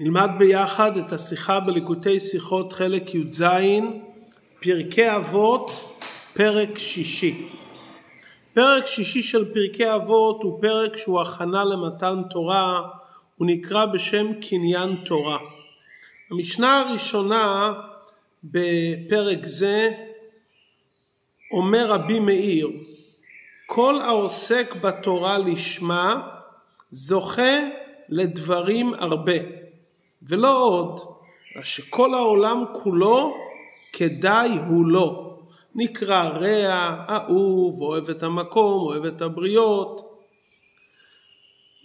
נלמד ביחד את השיחה בליקוטי שיחות חלק י"ז, פרקי אבות, פרק שישי. פרק שישי של פרקי אבות הוא פרק שהוא הכנה למתן תורה, הוא נקרא בשם קניין תורה. המשנה הראשונה בפרק זה אומר רבי מאיר, כל העוסק בתורה לשמה זוכה לדברים הרבה. ולא עוד, שכל העולם כולו כדאי הוא לו. נקרא רע, אהוב, אוהב את המקום, אוהב את הבריות.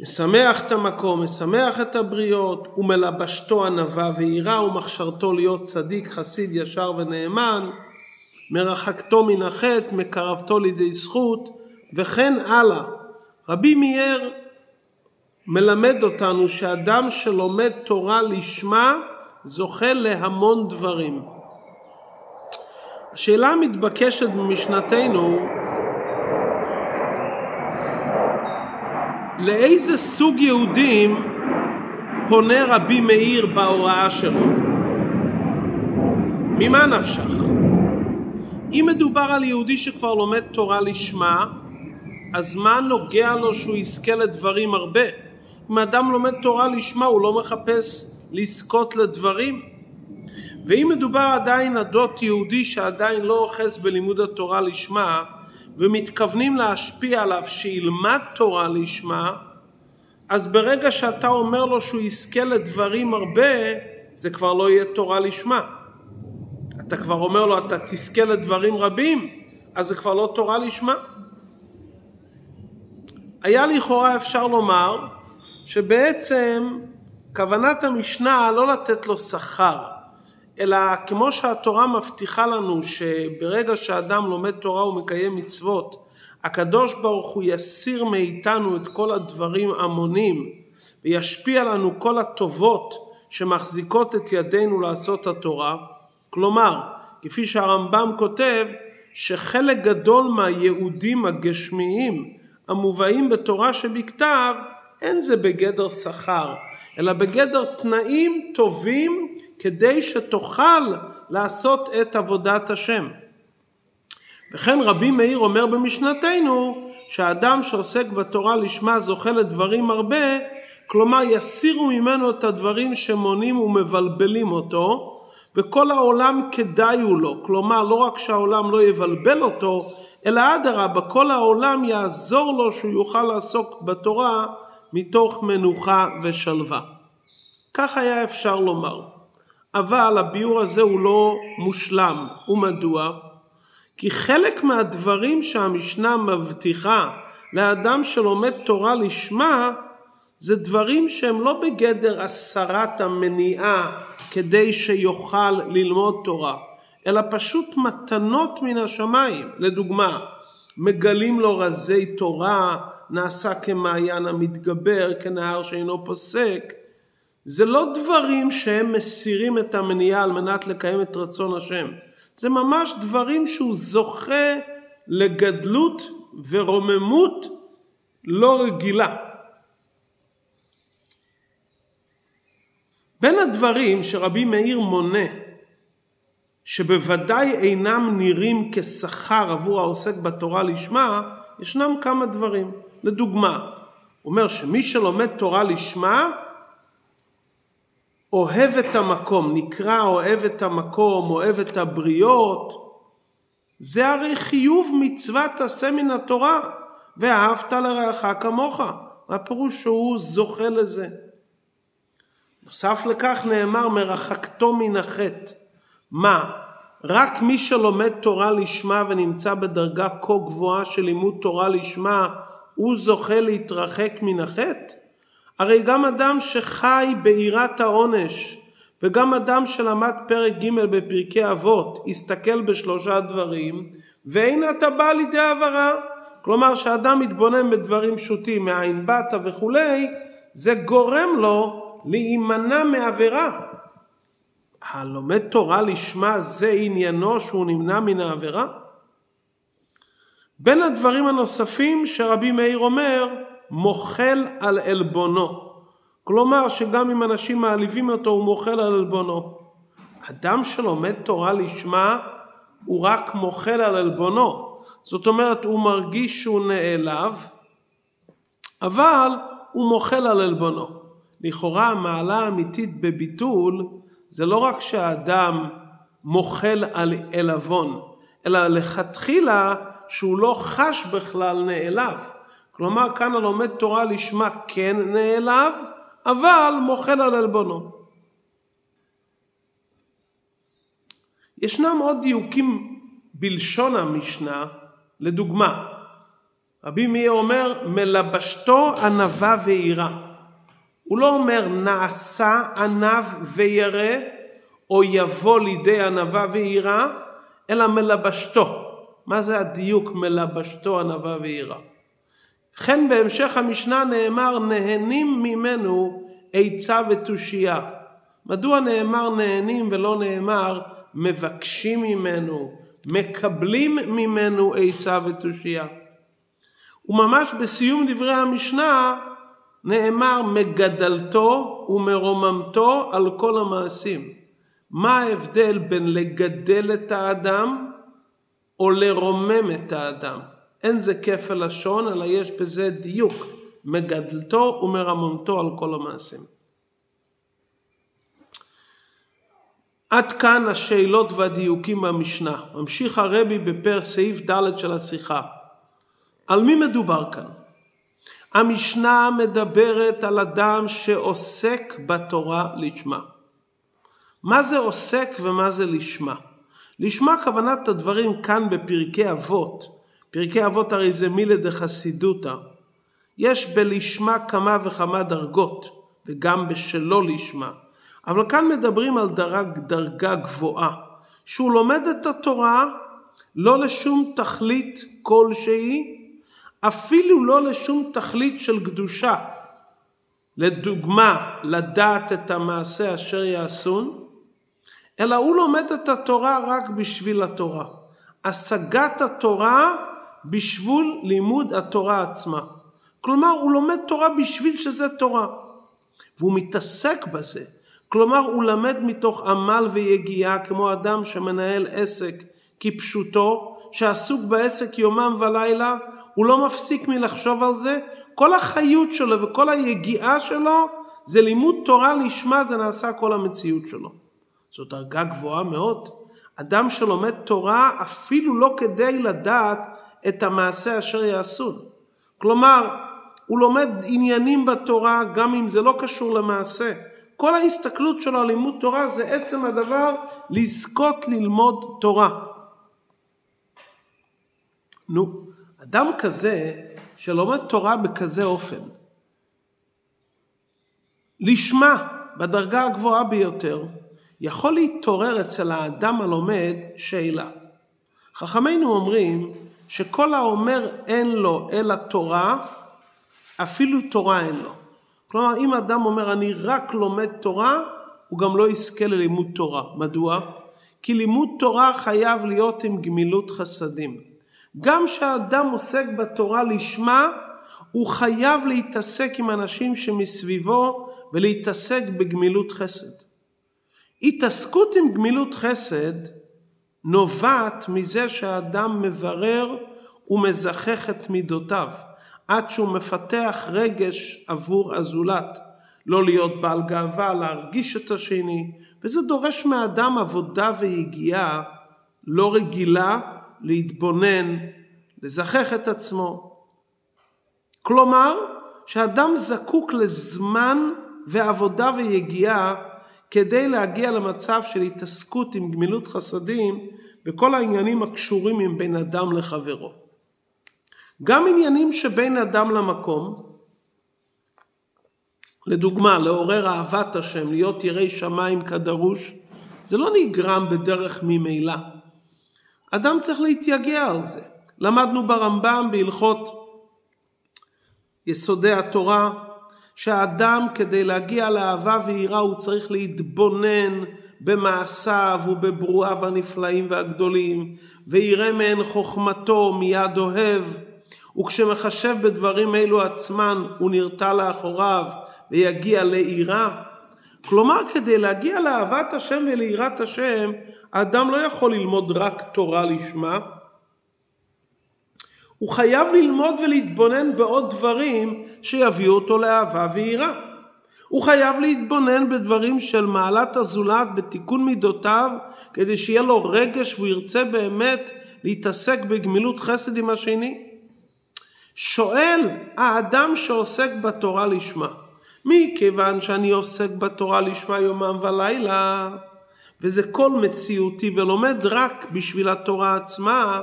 משמח את המקום, משמח את הבריות, ומלבשתו ענווה ויראה, ומכשרתו להיות צדיק, חסיד, ישר ונאמן, מרחקתו מן החטא, מקרבתו לידי זכות, וכן הלאה. רבי מאיר מלמד אותנו שאדם שלומד תורה לשמה זוכה להמון דברים. השאלה המתבקשת במשנתנו לאיזה סוג יהודים פונה רבי מאיר בהוראה שלו? ממה נפשך? אם מדובר על יהודי שכבר לומד תורה לשמה, אז מה נוגע לו שהוא יזכה לדברים הרבה? אם אדם לומד תורה לשמה הוא לא מחפש לזכות לדברים. ואם מדובר עדיין עדות יהודי שעדיין לא אוחז בלימוד התורה לשמה ומתכוונים להשפיע עליו שילמד תורה לשמה, אז ברגע שאתה אומר לו שהוא יזכה לדברים הרבה, זה כבר לא יהיה תורה לשמה. אתה כבר אומר לו אתה תזכה לדברים רבים, אז זה כבר לא תורה לשמה. היה לכאורה אפשר לומר שבעצם כוונת המשנה לא לתת לו שכר, אלא כמו שהתורה מבטיחה לנו שברגע שאדם לומד תורה ומקיים מצוות, הקדוש ברוך הוא יסיר מאיתנו את כל הדברים המונים וישפיע לנו כל הטובות שמחזיקות את ידינו לעשות התורה. כלומר, כפי שהרמב"ם כותב, שחלק גדול מהיהודים הגשמיים המובאים בתורה שבכתב אין זה בגדר שכר, אלא בגדר תנאים טובים כדי שתוכל לעשות את עבודת השם. וכן רבי מאיר אומר במשנתנו שהאדם שעוסק בתורה לשמה זוכה לדברים הרבה, כלומר יסירו ממנו את הדברים שמונים ומבלבלים אותו, וכל העולם כדאי הוא לו, כלומר לא רק שהעולם לא יבלבל אותו, אלא אדרבה, כל העולם יעזור לו שהוא יוכל לעסוק בתורה מתוך מנוחה ושלווה. כך היה אפשר לומר. אבל הביאור הזה הוא לא מושלם. ומדוע? כי חלק מהדברים שהמשנה מבטיחה לאדם שלומד תורה לשמה זה דברים שהם לא בגדר הסרת המניעה כדי שיוכל ללמוד תורה, אלא פשוט מתנות מן השמיים. לדוגמה, מגלים לו רזי תורה, נעשה כמעיין המתגבר, כנהר שאינו פוסק. זה לא דברים שהם מסירים את המניעה על מנת לקיים את רצון השם. זה ממש דברים שהוא זוכה לגדלות ורוממות לא רגילה. בין הדברים שרבי מאיר מונה שבוודאי אינם נראים כשכר עבור העוסק בתורה לשמה, ישנם כמה דברים. לדוגמה, הוא אומר שמי שלומד תורה לשמה, אוהב את המקום, נקרא אוהב את המקום, אוהב את הבריות, זה הרי חיוב מצוות עשה מן התורה, ואהבת לרעך כמוך. הפירוש שהוא זוכה לזה. נוסף לכך נאמר מרחקתו מן החטא. מה? רק מי שלומד תורה לשמה ונמצא בדרגה כה גבוהה של לימוד תורה לשמה הוא זוכה להתרחק מן החטא? הרי גם אדם שחי ביראת העונש וגם אדם שלמד פרק ג' בפרקי אבות הסתכל בשלושה דברים ואין אתה בא לידי העברה כלומר שאדם מתבונן בדברים פשוטים מאין באת וכולי זה גורם לו להימנע מעבירה הלומד תורה לשמה זה עניינו שהוא נמנע מן העבירה? בין הדברים הנוספים שרבי מאיר אומר, מוחל על עלבונו. כלומר שגם אם אנשים מעליבים אותו הוא מוחל על עלבונו. אדם שלומד תורה לשמה הוא רק מוחל על עלבונו. זאת אומרת הוא מרגיש שהוא נעלב אבל הוא מוחל על עלבונו. לכאורה המעלה האמיתית בביטול זה לא רק שהאדם מוחל על עלבון, אלא לכתחילה שהוא לא חש בכלל נעלב. כלומר כאן הלומד תורה לשמה כן נעלב, אבל מוחל על עלבונו. ישנם עוד דיוקים בלשון המשנה, לדוגמה, רבי מאיר אומר מלבשתו ענווה ויראה. הוא לא אומר נעשה ענב וירא או יבוא לידי ענווה ויראה, אלא מלבשתו. מה זה הדיוק מלבשתו ענווה ויראה? וכן בהמשך המשנה נאמר נהנים ממנו עצה ותושייה. מדוע נאמר נהנים ולא נאמר מבקשים ממנו, מקבלים ממנו עצה ותושייה? וממש בסיום דברי המשנה נאמר מגדלתו ומרוממתו על כל המעשים. מה ההבדל בין לגדל את האדם או לרומם את האדם? אין זה כפל לשון, אלא יש בזה דיוק, מגדלתו ומרממתו על כל המעשים. עד כאן השאלות והדיוקים במשנה. ממשיך הרבי בפר סעיף ד' של השיחה. על מי מדובר כאן? המשנה מדברת על אדם שעוסק בתורה לשמה. מה זה עוסק ומה זה לשמה? לשמה כוונת הדברים כאן בפרקי אבות. פרקי אבות הרי זה מילה דחסידותא. יש בלשמה כמה וכמה דרגות, וגם בשלא לשמה. אבל כאן מדברים על דרג, דרגה גבוהה, שהוא לומד את התורה לא לשום תכלית כלשהי, אפילו לא לשום תכלית של קדושה. לדוגמה, לדעת את המעשה אשר יעשון, אלא הוא לומד את התורה רק בשביל התורה. השגת התורה בשביל לימוד התורה עצמה. כלומר, הוא לומד תורה בשביל שזה תורה. והוא מתעסק בזה. כלומר, הוא למד מתוך עמל ויגיעה כמו אדם שמנהל עסק כפשוטו, שעסוק בעסק יומם ולילה, הוא לא מפסיק מלחשוב על זה. כל החיות שלו וכל היגיעה שלו זה לימוד תורה לשמה, זה נעשה כל המציאות שלו. זו דרגה גבוהה מאוד. אדם שלומד תורה אפילו לא כדי לדעת את המעשה אשר יעשו. כלומר, הוא לומד עניינים בתורה גם אם זה לא קשור למעשה. כל ההסתכלות שלו על לימוד תורה זה עצם הדבר לזכות ללמוד תורה. נו, אדם כזה שלומד תורה בכזה אופן, לשמה בדרגה הגבוהה ביותר, יכול להתעורר אצל האדם הלומד שאלה. חכמינו אומרים שכל האומר אין לו אלא תורה, אפילו תורה אין לו. כלומר, אם אדם אומר אני רק לומד תורה, הוא גם לא יזכה ללימוד תורה. מדוע? כי לימוד תורה חייב להיות עם גמילות חסדים. גם כשאדם עוסק בתורה לשמה, הוא חייב להתעסק עם אנשים שמסביבו ולהתעסק בגמילות חסד. התעסקות עם גמילות חסד נובעת מזה שהאדם מברר ומזכך את מידותיו, עד שהוא מפתח רגש עבור הזולת. לא להיות בעל גאווה, להרגיש את השני, וזה דורש מאדם עבודה ויגיעה לא רגילה להתבונן, לזכך את עצמו. כלומר, שאדם זקוק לזמן ועבודה ויגיעה כדי להגיע למצב של התעסקות עם גמילות חסדים וכל העניינים הקשורים עם בין אדם לחברו. גם עניינים שבין אדם למקום, לדוגמה, לעורר אהבת השם, להיות יראי שמיים כדרוש, זה לא נגרם בדרך ממילא. אדם צריך להתייגע על זה. למדנו ברמב"ם בהלכות יסודי התורה, שהאדם כדי להגיע לאהבה ויראה הוא צריך להתבונן במעשיו ובברואיו הנפלאים והגדולים, ויראה מהן חוכמתו מיד אוהב, וכשמחשב בדברים אלו עצמן הוא נרתע לאחוריו ויגיע ליראה. כלומר, כדי להגיע לאהבת השם וליראת השם, האדם לא יכול ללמוד רק תורה לשמה, הוא חייב ללמוד ולהתבונן בעוד דברים שיביאו אותו לאהבה ויראה. הוא חייב להתבונן בדברים של מעלת הזולת, בתיקון מידותיו, כדי שיהיה לו רגש והוא ירצה באמת להתעסק בגמילות חסד עם השני. שואל האדם שעוסק בתורה לשמה, מכיוון שאני עוסק בתורה לשמה יומם ולילה, וזה כל מציאותי ולומד רק בשביל התורה עצמה,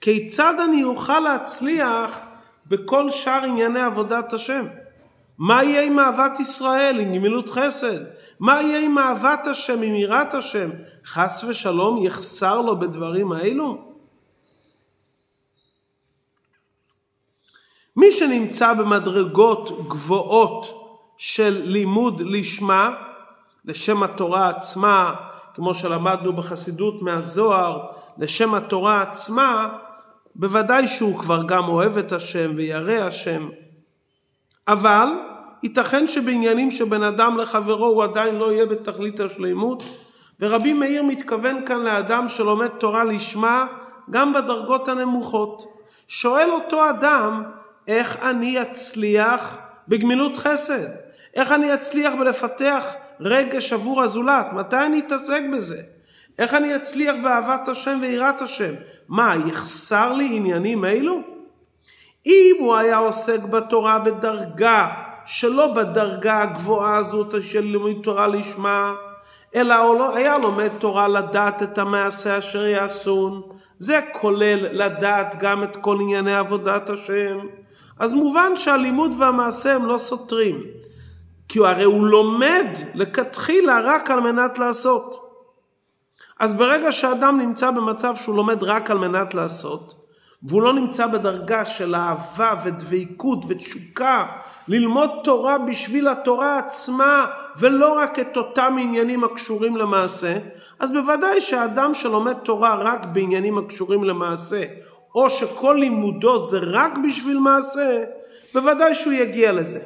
כיצד אני אוכל להצליח בכל שאר ענייני עבודת השם? מה יהיה עם אהבת ישראל, עם גמילות חסד? מה יהיה עם אהבת השם, עם יראת השם? חס ושלום יחסר לו בדברים האלו? מי שנמצא במדרגות גבוהות של לימוד לשמה, לשם התורה עצמה, כמו שלמדנו בחסידות מהזוהר, לשם התורה עצמה, בוודאי שהוא כבר גם אוהב את השם וירא השם. אבל ייתכן שבעניינים שבין אדם לחברו הוא עדיין לא יהיה בתכלית השלימות, ורבי מאיר מתכוון כאן לאדם שלומד תורה לשמה גם בדרגות הנמוכות. שואל אותו אדם, איך אני אצליח בגמילות חסד? איך אני אצליח בלפתח רגש עבור הזולת? מתי אני אתעסק בזה? איך אני אצליח באהבת השם ויראת השם? מה, יחסר לי עניינים אלו? אם הוא היה עוסק בתורה בדרגה שלא בדרגה הגבוהה הזאת של לימוד תורה לשמה, אלא לא, היה לומד תורה לדעת את המעשה אשר יעשון, זה כולל לדעת גם את כל ענייני עבודת השם. אז מובן שהלימוד והמעשה הם לא סותרים, כי הרי הוא לומד לכתחילה רק על מנת לעשות. אז ברגע שאדם נמצא במצב שהוא לומד רק על מנת לעשות, והוא לא נמצא בדרגה של אהבה ודבקות ותשוקה ללמוד תורה בשביל התורה עצמה ולא רק את אותם עניינים הקשורים למעשה, אז בוודאי שהאדם שלומד תורה רק בעניינים הקשורים למעשה, או שכל לימודו זה רק בשביל מעשה, בוודאי שהוא יגיע לזה.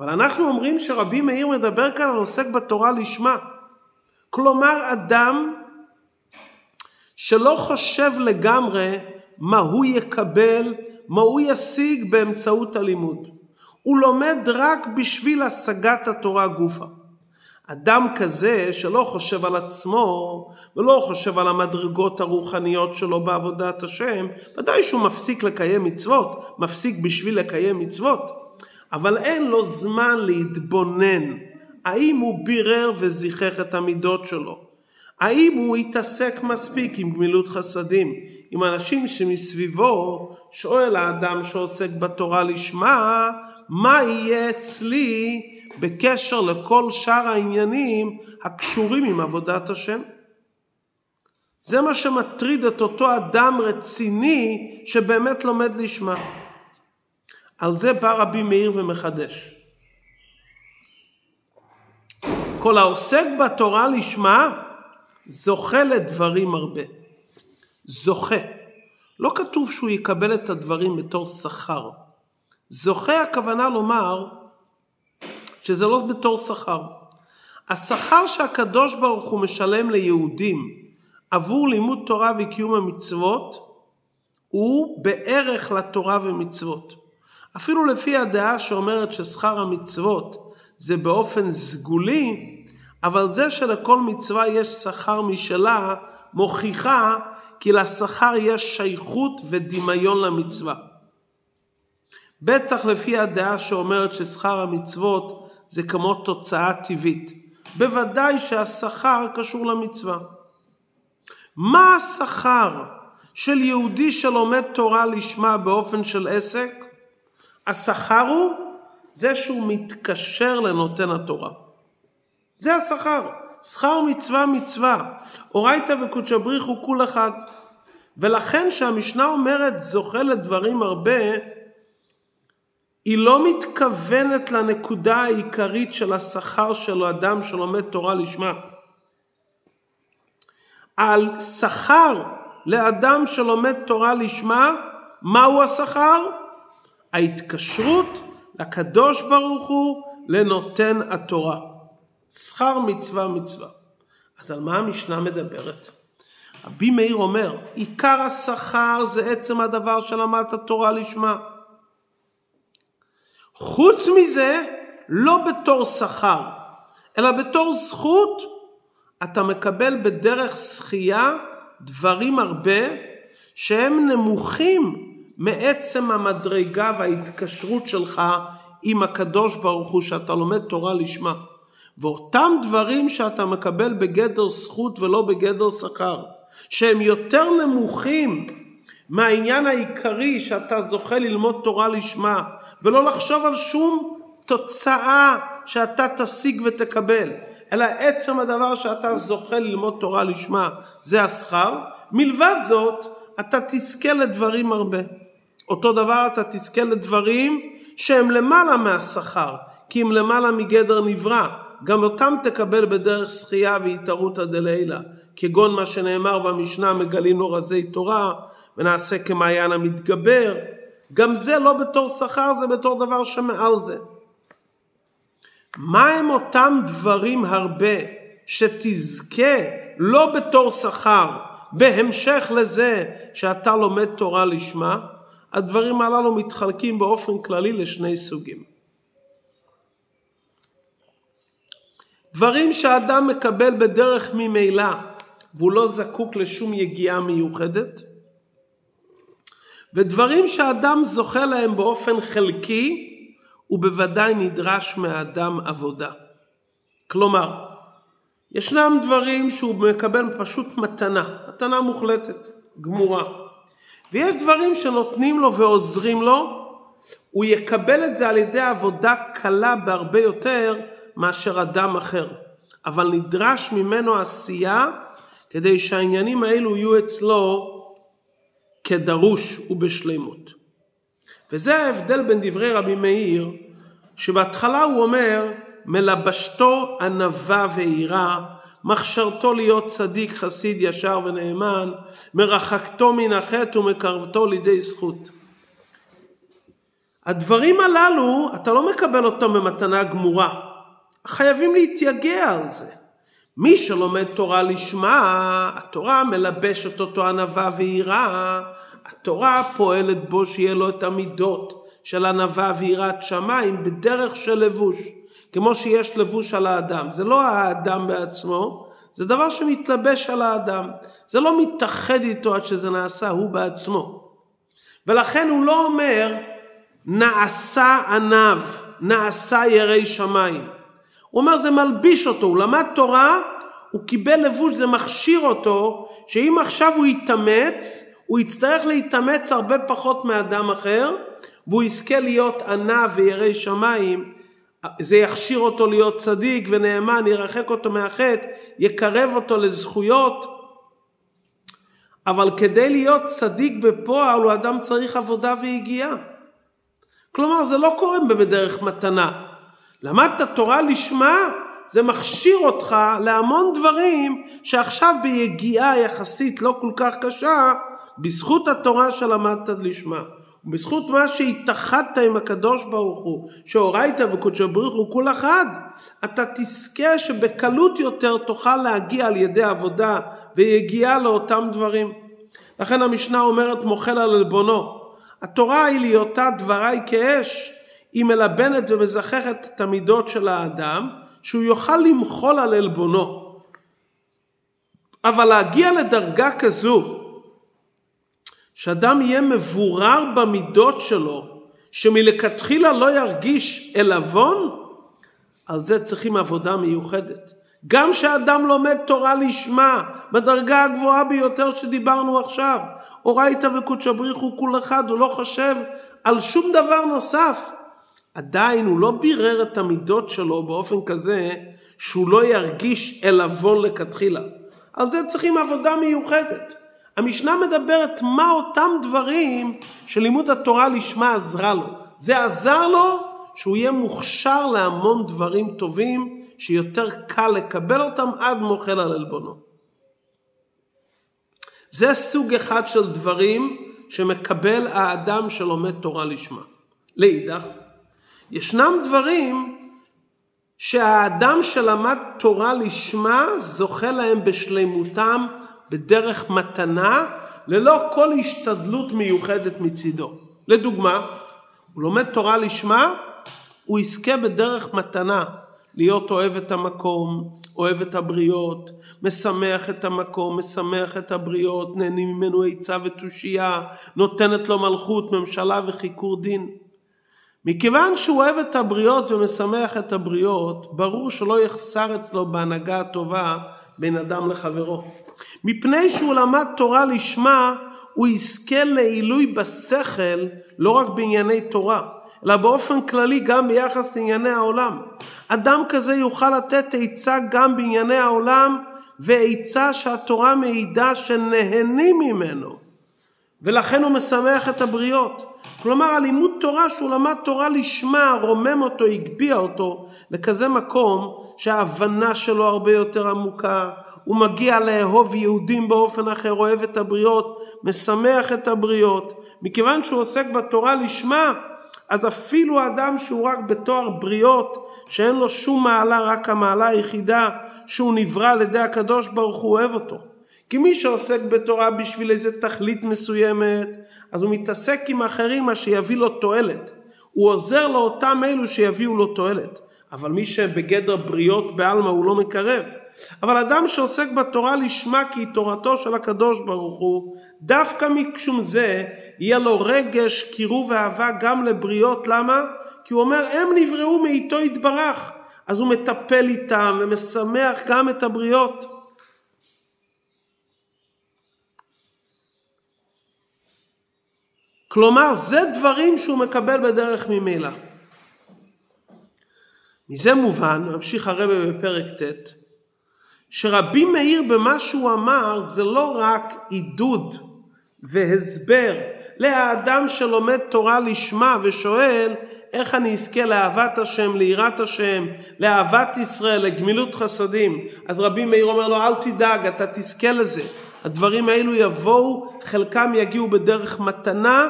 אבל אנחנו אומרים שרבי מאיר מדבר כאן על עוסק בתורה לשמה. כלומר, אדם שלא חושב לגמרי מה הוא יקבל, מה הוא ישיג באמצעות הלימוד. הוא לומד רק בשביל השגת התורה גופה. אדם כזה שלא חושב על עצמו ולא חושב על המדרגות הרוחניות שלו בעבודת השם, ודאי שהוא מפסיק לקיים מצוות, מפסיק בשביל לקיים מצוות, אבל אין לו זמן להתבונן האם הוא בירר וזיכך את המידות שלו. האם הוא התעסק מספיק עם גמילות חסדים, עם אנשים שמסביבו שואל האדם שעוסק בתורה לשמה, מה יהיה אצלי בקשר לכל שאר העניינים הקשורים עם עבודת השם? זה מה שמטריד את אותו אדם רציני שבאמת לומד לשמה. על זה בא רבי מאיר ומחדש. כל העוסק בתורה לשמה זוכה לדברים הרבה. זוכה. לא כתוב שהוא יקבל את הדברים בתור שכר. זוכה הכוונה לומר שזה לא בתור שכר. השכר שהקדוש ברוך הוא משלם ליהודים עבור לימוד תורה וקיום המצוות הוא בערך לתורה ומצוות. אפילו לפי הדעה שאומרת ששכר המצוות זה באופן סגולי, אבל זה שלכל מצווה יש שכר משלה, מוכיחה כי לשכר יש שייכות ודמיון למצווה. בטח לפי הדעה שאומרת ששכר המצוות זה כמו תוצאה טבעית. בוודאי שהשכר קשור למצווה. מה השכר של יהודי שלומד תורה לשמה באופן של עסק? השכר הוא זה שהוא מתקשר לנותן התורה. זה השכר. שכר מצווה מצווה. אורייתא וקודשא בריך הוא כול אחד. ולכן שהמשנה אומרת זוכה לדברים הרבה, היא לא מתכוונת לנקודה העיקרית של השכר של אדם שלומד תורה לשמה. על שכר לאדם שלומד תורה לשמה מהו השכר? ההתקשרות לקדוש ברוך הוא לנותן התורה. שכר מצווה מצווה. אז על מה המשנה מדברת? רבי מאיר אומר, עיקר השכר זה עצם הדבר שלמדת התורה לשמה. חוץ מזה, לא בתור שכר, אלא בתור זכות, אתה מקבל בדרך זכייה דברים הרבה שהם נמוכים מעצם המדרגה וההתקשרות שלך עם הקדוש ברוך הוא שאתה לומד תורה לשמה. ואותם דברים שאתה מקבל בגדר זכות ולא בגדר שכר, שהם יותר נמוכים מהעניין העיקרי שאתה זוכה ללמוד תורה לשמה, ולא לחשוב על שום תוצאה שאתה תשיג ותקבל, אלא עצם הדבר שאתה זוכה ללמוד תורה לשמה, זה השכר. מלבד זאת, אתה תזכה לדברים הרבה. אותו דבר אתה תזכה לדברים שהם למעלה מהשכר, כי הם למעלה מגדר נברא. גם אותם תקבל בדרך זכייה והתערותא דלילה, כגון מה שנאמר במשנה מגלים לו רזי תורה ונעשה כמעיין המתגבר. גם זה לא בתור שכר, זה בתור דבר שמעל זה. מה הם אותם דברים הרבה שתזכה לא בתור שכר, בהמשך לזה שאתה לומד תורה לשמה? הדברים הללו מתחלקים באופן כללי לשני סוגים. דברים שאדם מקבל בדרך ממילא והוא לא זקוק לשום יגיעה מיוחדת, ודברים שאדם זוכה להם באופן חלקי, הוא בוודאי נדרש מהאדם עבודה. כלומר, ישנם דברים שהוא מקבל פשוט מתנה, מתנה מוחלטת, גמורה. ויש דברים שנותנים לו ועוזרים לו, הוא יקבל את זה על ידי עבודה קלה בהרבה יותר מאשר אדם אחר. אבל נדרש ממנו עשייה כדי שהעניינים האלו יהיו אצלו כדרוש ובשלמות. וזה ההבדל בין דברי רבי מאיר, שבהתחלה הוא אומר, מלבשתו ענווה ויראה, מכשרתו להיות צדיק, חסיד, ישר ונאמן, מרחקתו מן החטא ומקרבתו לידי זכות. הדברים הללו, אתה לא מקבל אותם במתנה גמורה. חייבים להתייגע על זה. מי שלומד תורה לשמה, התורה מלבשת אותו ענווה ויראה, התורה פועלת בו שיהיה לו את המידות של ענווה ויראת שמיים בדרך של לבוש, כמו שיש לבוש על האדם. זה לא האדם בעצמו, זה דבר שמתלבש על האדם. זה לא מתאחד איתו עד שזה נעשה הוא בעצמו. ולכן הוא לא אומר נעשה עניו, נעשה ירי שמיים. הוא אומר זה מלביש אותו, הוא למד תורה, הוא קיבל לבוש, זה מכשיר אותו, שאם עכשיו הוא יתאמץ, הוא יצטרך להתאמץ הרבה פחות מאדם אחר, והוא יזכה להיות ענה וירא שמיים, זה יכשיר אותו להיות צדיק ונאמן, ירחק אותו מהחטא, יקרב אותו לזכויות. אבל כדי להיות צדיק בפועל, הוא אדם צריך עבודה ויגיעה. כלומר, זה לא קורה בדרך מתנה. למדת תורה לשמה, זה מכשיר אותך להמון דברים שעכשיו ביגיעה יחסית לא כל כך קשה, בזכות התורה שלמדת לשמה. ובזכות מה שהתאחדת עם הקדוש ברוך הוא, שהורית וקודשו ברוך הוא כול אחד, אתה תזכה שבקלות יותר תוכל להגיע על ידי עבודה ויגיעה לאותם דברים. לכן המשנה אומרת מוחל על עלבונו. התורה היא להיותה דבריי כאש, היא מלבנת ומזככת את המידות של האדם, שהוא יוכל למחול על עלבונו. אבל להגיע לדרגה כזו, שאדם יהיה מבורר במידות שלו, שמלכתחילה לא ירגיש עלבון, על זה צריכים עבודה מיוחדת. גם שאדם לומד תורה לשמה, בדרגה הגבוהה ביותר שדיברנו עכשיו, אורייתא וקודשא בריחו כול אחד, הוא לא חושב על שום דבר נוסף. עדיין הוא לא בירר את המידות שלו באופן כזה שהוא לא ירגיש עלבון לכתחילה. על זה צריכים עבודה מיוחדת. המשנה מדברת מה אותם דברים שלימוד התורה לשמה עזרה לו. זה עזר לו שהוא יהיה מוכשר להמון דברים טובים שיותר קל לקבל אותם עד מוחל על עלבונו. זה סוג אחד של דברים שמקבל האדם שלומד תורה לשמה. לאידך, ישנם דברים שהאדם שלמד תורה לשמה זוכה להם בשלמותם בדרך מתנה ללא כל השתדלות מיוחדת מצידו. לדוגמה, הוא לומד תורה לשמה, הוא יזכה בדרך מתנה להיות אוהב את המקום, אוהב את הבריות, משמח את המקום, משמח את הבריות, נהנים ממנו עצה ותושייה, נותנת לו מלכות, ממשלה וחיקור דין. מכיוון שהוא אוהב את הבריות ומשמח את הבריות, ברור שלא יחסר אצלו בהנהגה הטובה בין אדם לחברו. מפני שהוא למד תורה לשמה, הוא יזכה לעילוי בשכל לא רק בענייני תורה, אלא באופן כללי גם ביחס לענייני העולם. אדם כזה יוכל לתת עצה גם בענייני העולם, ועצה שהתורה מעידה שנהנים ממנו, ולכן הוא משמח את הבריות. כלומר הלימוד תורה שהוא למד תורה לשמה, רומם אותו, הגביה אותו לכזה מקום שההבנה שלו הרבה יותר עמוקה, הוא מגיע לאהוב יהודים באופן אחר, אוהב את הבריות, משמח את הבריות. מכיוון שהוא עוסק בתורה לשמה, אז אפילו אדם שהוא רק בתואר בריות, שאין לו שום מעלה, רק המעלה היחידה שהוא נברא על ידי הקדוש ברוך הוא אוהב אותו. כי מי שעוסק בתורה בשביל איזה תכלית מסוימת, אז הוא מתעסק עם אחרים מה שיביא לו תועלת. הוא עוזר לאותם אלו שיביאו לו תועלת. אבל מי שבגדר בריות בעלמא הוא לא מקרב. אבל אדם שעוסק בתורה לשמה כי היא תורתו של הקדוש ברוך הוא, דווקא משום זה יהיה לו רגש, קירוב ואהבה גם לבריות. למה? כי הוא אומר הם נבראו מאיתו יתברך. אז הוא מטפל איתם ומשמח גם את הבריות. כלומר, זה דברים שהוא מקבל בדרך ממילא. מזה מובן, ממשיך הרבה בפרק ט', שרבי מאיר במה שהוא אמר זה לא רק עידוד והסבר לאדם שלומד תורה לשמה ושואל איך אני אזכה לאהבת השם, ליראת השם, לאהבת ישראל, לגמילות חסדים. אז רבי מאיר אומר לו אל תדאג, אתה תזכה לזה. הדברים האלו יבואו, חלקם יגיעו בדרך מתנה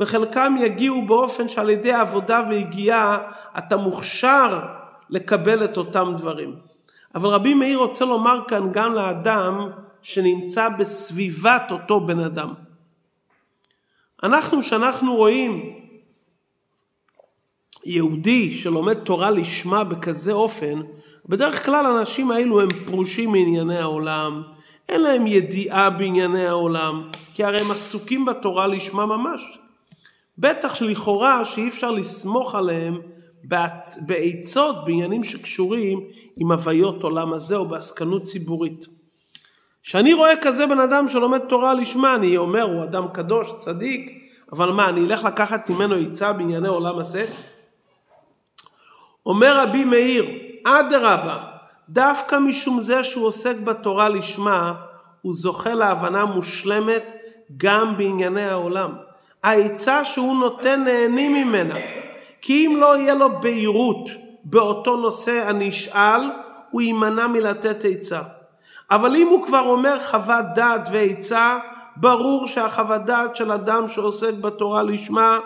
וחלקם יגיעו באופן שעל ידי עבודה והגיעה אתה מוכשר לקבל את אותם דברים. אבל רבי מאיר רוצה לומר כאן גם לאדם שנמצא בסביבת אותו בן אדם. אנחנו, שאנחנו רואים יהודי שלומד תורה לשמה בכזה אופן, בדרך כלל האנשים האלו הם פרושים מענייני העולם, אין להם ידיעה בענייני העולם, כי הרי הם עסוקים בתורה לשמה ממש. בטח שלכאורה שאי אפשר לסמוך עליהם בעצות בעניינים שקשורים עם הוויות עולם הזה או בעסקנות ציבורית. כשאני רואה כזה בן אדם שלומד תורה לשמה, אני אומר, הוא אדם קדוש, צדיק, אבל מה, אני אלך לקחת ממנו עצה בענייני עולם הזה? אומר רבי מאיר, אדרבה, דווקא משום זה שהוא עוסק בתורה לשמה, הוא זוכה להבנה מושלמת גם בענייני העולם. העצה שהוא נותן נהנים ממנה. כי אם לא יהיה לו בהירות באותו נושא הנשאל, הוא יימנע מלתת עצה. אבל אם הוא כבר אומר חוות דעת ועצה, ברור שהחוות דעת של אדם שעוסק בתורה לשמה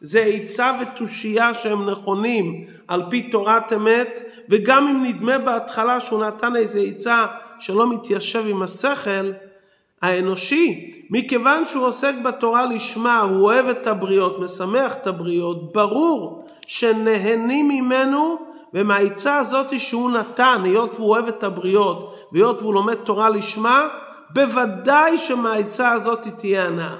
זה עצה ותושייה שהם נכונים על פי תורת אמת, וגם אם נדמה בהתחלה שהוא נתן איזה עצה שלא מתיישב עם השכל, האנושי, מכיוון שהוא עוסק בתורה לשמה, הוא אוהב את הבריות, משמח את הבריות, ברור שנהנים ממנו ומהעצה הזאת שהוא נתן, היות והוא אוהב את הבריות, והיות והוא לומד תורה לשמה, בוודאי שמהעצה הזאת תהיה הנאה.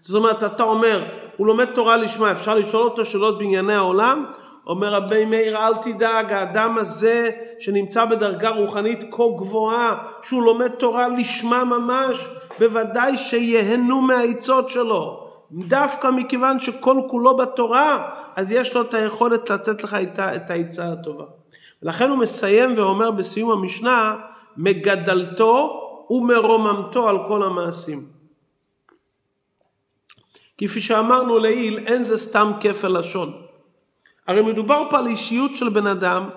זאת אומרת, אתה אומר, הוא לומד תורה לשמה, אפשר לשאול אותו שאלות בענייני העולם? אומר רבי מאיר אל תדאג האדם הזה שנמצא בדרגה רוחנית כה גבוהה שהוא לומד תורה לשמה ממש בוודאי שיהנו מהעצות שלו. דווקא מכיוון שכל כולו בתורה אז יש לו את היכולת לתת לך את העצה הטובה. לכן הוא מסיים ואומר בסיום המשנה מגדלתו ומרוממתו על כל המעשים. כפי שאמרנו לעיל אין זה סתם כפל לשון הרי מדובר פה על אישיות של בן אדם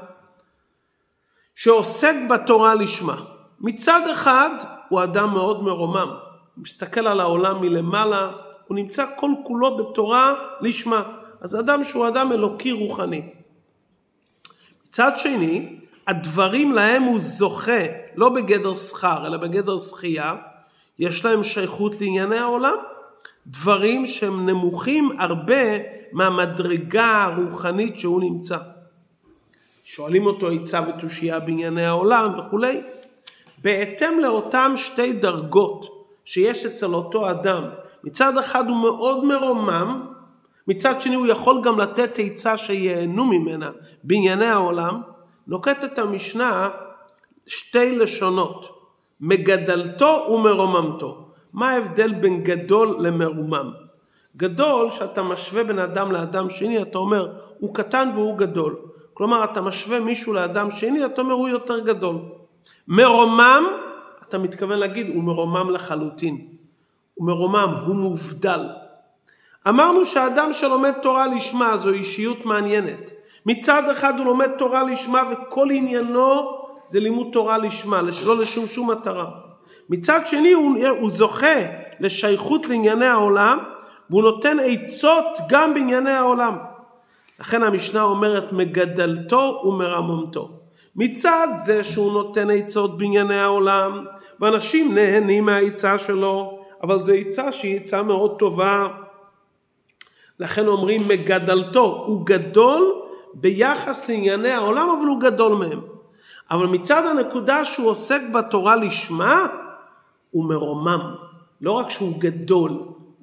שעוסק בתורה לשמה. מצד אחד הוא אדם מאוד מרומם, מסתכל על העולם מלמעלה, הוא נמצא כל כולו בתורה לשמה. אז אדם שהוא אדם אלוקי רוחני. מצד שני, הדברים להם הוא זוכה, לא בגדר שכר, אלא בגדר זכייה, יש להם שייכות לענייני העולם. דברים שהם נמוכים הרבה מהמדרגה הרוחנית שהוא נמצא. שואלים אותו עצה ותושייה בענייני העולם וכולי. בהתאם לאותם שתי דרגות שיש אצל אותו אדם, מצד אחד הוא מאוד מרומם, מצד שני הוא יכול גם לתת עצה שייהנו ממנה בענייני העולם, נוקטת המשנה שתי לשונות, מגדלתו ומרוממתו. מה ההבדל בין גדול למרומם? גדול, שאתה משווה בין אדם לאדם שני, אתה אומר, הוא קטן והוא גדול. כלומר, אתה משווה מישהו לאדם שני, אתה אומר, הוא יותר גדול. מרומם, אתה מתכוון להגיד, הוא מרומם לחלוטין. הוא מרומם, הוא מובדל. אמרנו שאדם שלומד תורה לשמה זו אישיות מעניינת. מצד אחד הוא לומד תורה לשמה וכל עניינו זה לימוד תורה לשמה, לא לשום שום מטרה. מצד שני הוא, הוא זוכה לשייכות לענייני העולם והוא נותן עצות גם בענייני העולם. לכן המשנה אומרת מגדלתו ומרממתו. מצד זה שהוא נותן עצות בענייני העולם ואנשים נהנים מהעצה שלו אבל זו עצה שהיא עצה מאוד טובה לכן אומרים מגדלתו הוא גדול ביחס לענייני העולם אבל הוא גדול מהם אבל מצד הנקודה שהוא עוסק בתורה לשמה הוא מרומם לא רק שהוא גדול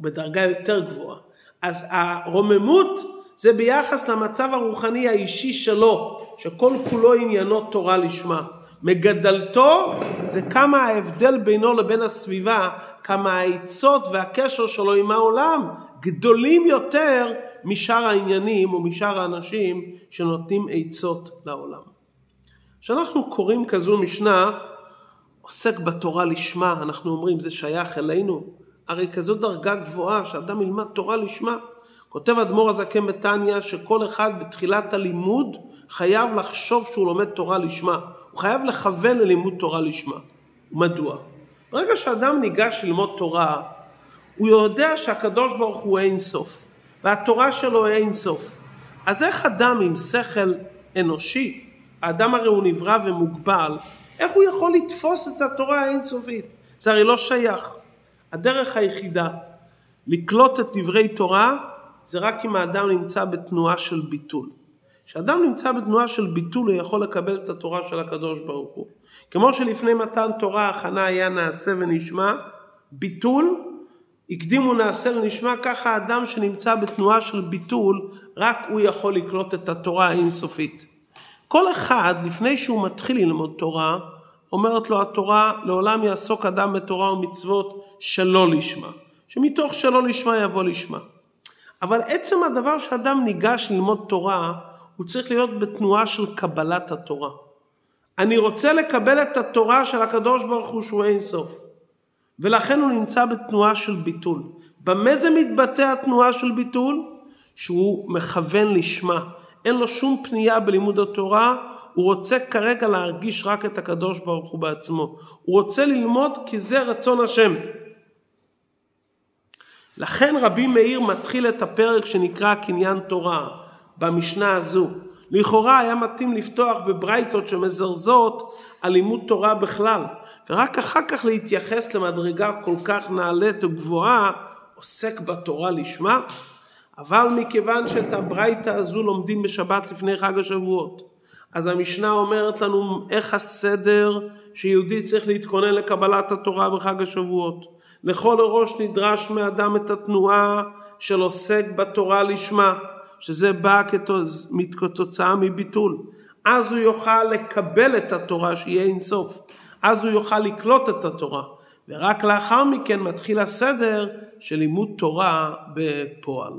בדרגה יותר גבוהה אז הרוממות זה ביחס למצב הרוחני האישי שלו, שכל כולו עניינו תורה לשמה. מגדלתו זה כמה ההבדל בינו לבין הסביבה, כמה העצות והקשר שלו עם העולם גדולים יותר משאר העניינים או משאר האנשים שנותנים עצות לעולם. כשאנחנו קוראים כזו משנה, עוסק בתורה לשמה, אנחנו אומרים זה שייך אלינו, הרי כזו דרגה גבוהה שאדם ילמד תורה לשמה. כותב אדמו"ר הזקן בתניא שכל אחד בתחילת הלימוד חייב לחשוב שהוא לומד תורה לשמה. הוא חייב לכוון ללימוד תורה לשמה. מדוע? ברגע שאדם ניגש ללמוד תורה, הוא יודע שהקדוש ברוך הוא אין סוף, והתורה שלו אין סוף. אז איך אדם עם שכל אנושי, האדם הרי הוא נברא ומוגבל, איך הוא יכול לתפוס את התורה האינסופית? זה הרי לא שייך. הדרך היחידה לקלוט את דברי תורה זה רק אם האדם נמצא בתנועה של ביטול. כשאדם נמצא בתנועה של ביטול הוא יכול לקבל את התורה של הקדוש ברוך הוא. כמו שלפני מתן תורה הכנה היה נעשה ונשמע, ביטול, הקדימו נעשה ונשמע, ככה האדם שנמצא בתנועה של ביטול, רק הוא יכול לקלוט את התורה האינסופית. כל אחד לפני שהוא מתחיל ללמוד תורה, אומרת לו התורה, לעולם יעסוק אדם בתורה ומצוות שלא לשמה. שמתוך שלא לשמה יבוא לשמה. אבל עצם הדבר שאדם ניגש ללמוד תורה, הוא צריך להיות בתנועה של קבלת התורה. אני רוצה לקבל את התורה של הקדוש ברוך הוא שהוא אין סוף. ולכן הוא נמצא בתנועה של ביטול. במה זה מתבטא התנועה של ביטול? שהוא מכוון לשמה. אין לו שום פנייה בלימוד התורה, הוא רוצה כרגע להרגיש רק את הקדוש ברוך הוא בעצמו. הוא רוצה ללמוד כי זה רצון השם. לכן רבי מאיר מתחיל את הפרק שנקרא קניין תורה במשנה הזו. לכאורה היה מתאים לפתוח בברייתות שמזרזות על לימוד תורה בכלל, ורק אחר כך להתייחס למדרגה כל כך נעלית וגבוהה, עוסק בתורה לשמה. אבל מכיוון שאת הברייתא הזו לומדים בשבת לפני חג השבועות, אז המשנה אומרת לנו איך הסדר שיהודי צריך להתכונן לקבלת התורה בחג השבועות. לכל ראש נדרש מאדם את התנועה של עוסק בתורה לשמה, שזה בא כתוצאה מביטול. אז הוא יוכל לקבל את התורה שיהיה אינסוף. אז הוא יוכל לקלוט את התורה. ורק לאחר מכן מתחיל הסדר של לימוד תורה בפועל.